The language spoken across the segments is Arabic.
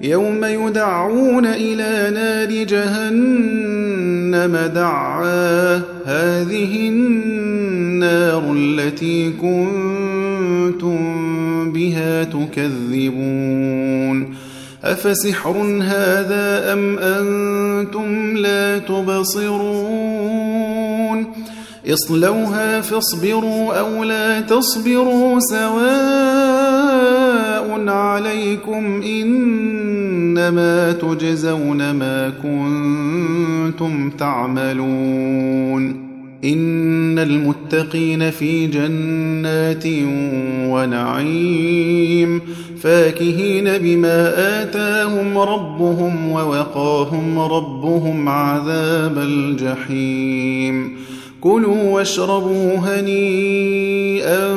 يوم يدعون إلى نار جهنم دعا. هذه النار التي كنتم بها تكذبون. أفسحر هذا أم أنتم لا تبصرون؟ اصلوها فاصبروا أو لا تصبروا. سواء عليكم إنما تجزون ما كنتم تعملون. إن المتقين في جنات ونعيم فاكهين بما آتاهم ربهم ووقاهم ربهم عذاب الجحيم. كلوا واشربوا هنيئا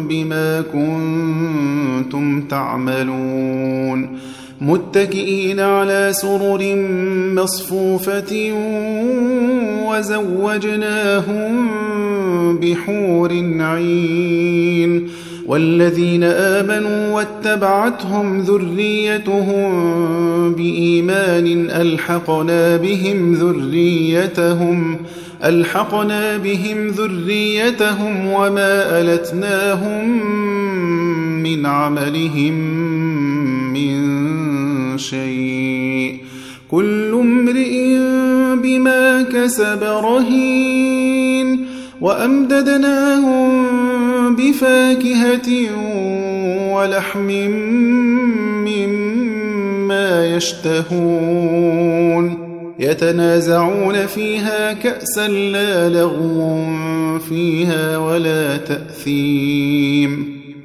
بما كنتم تعملون. متكئين على سرر مصفوفة وزوجناهم بحور عين والذين آمنوا واتبعتهم ذريتهم بإيمان ألحقنا بهم ذريتهم ألحقنا بهم ذريتهم وما ألتناهم من عملهم من شيء. كل امرئ بما كسب رهين. وأمددناهم بفاكهة ولحم مما يشتهون. يتنازعون فيها كأسا لا لغو فيها ولا تأثيم.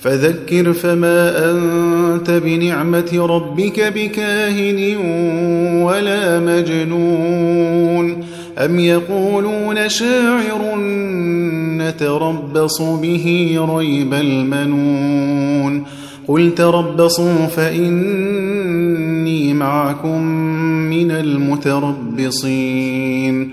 فذكر فما أنت بنعمة ربك بكاهن ولا مجنون. أم يقولون شاعر نتربص به ريب المنون. قل تربصوا فإني معكم من المتربصين.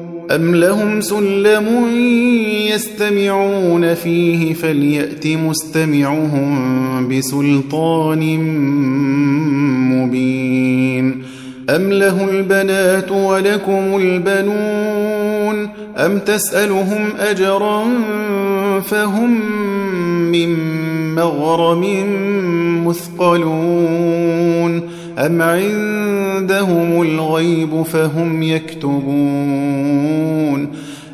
أم لهم سلم يستمعون فيه فليأت مستمعهم بسلطان مبين أم له البنات ولكم البنون أم تسألهم أجرا فهم من مغرم مثقلون أم عندهم الغيب فهم يكتبون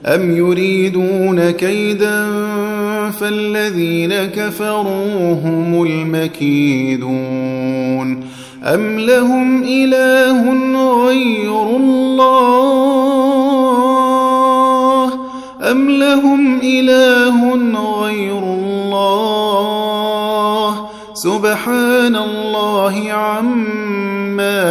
أم يريدون كيدا فالذين كفروا هم المكيدون أم لهم إله غير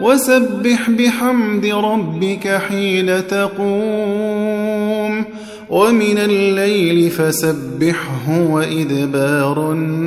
وسبح بحمد ربك حين تقوم ومن الليل فسبحه وإدبار النجوم.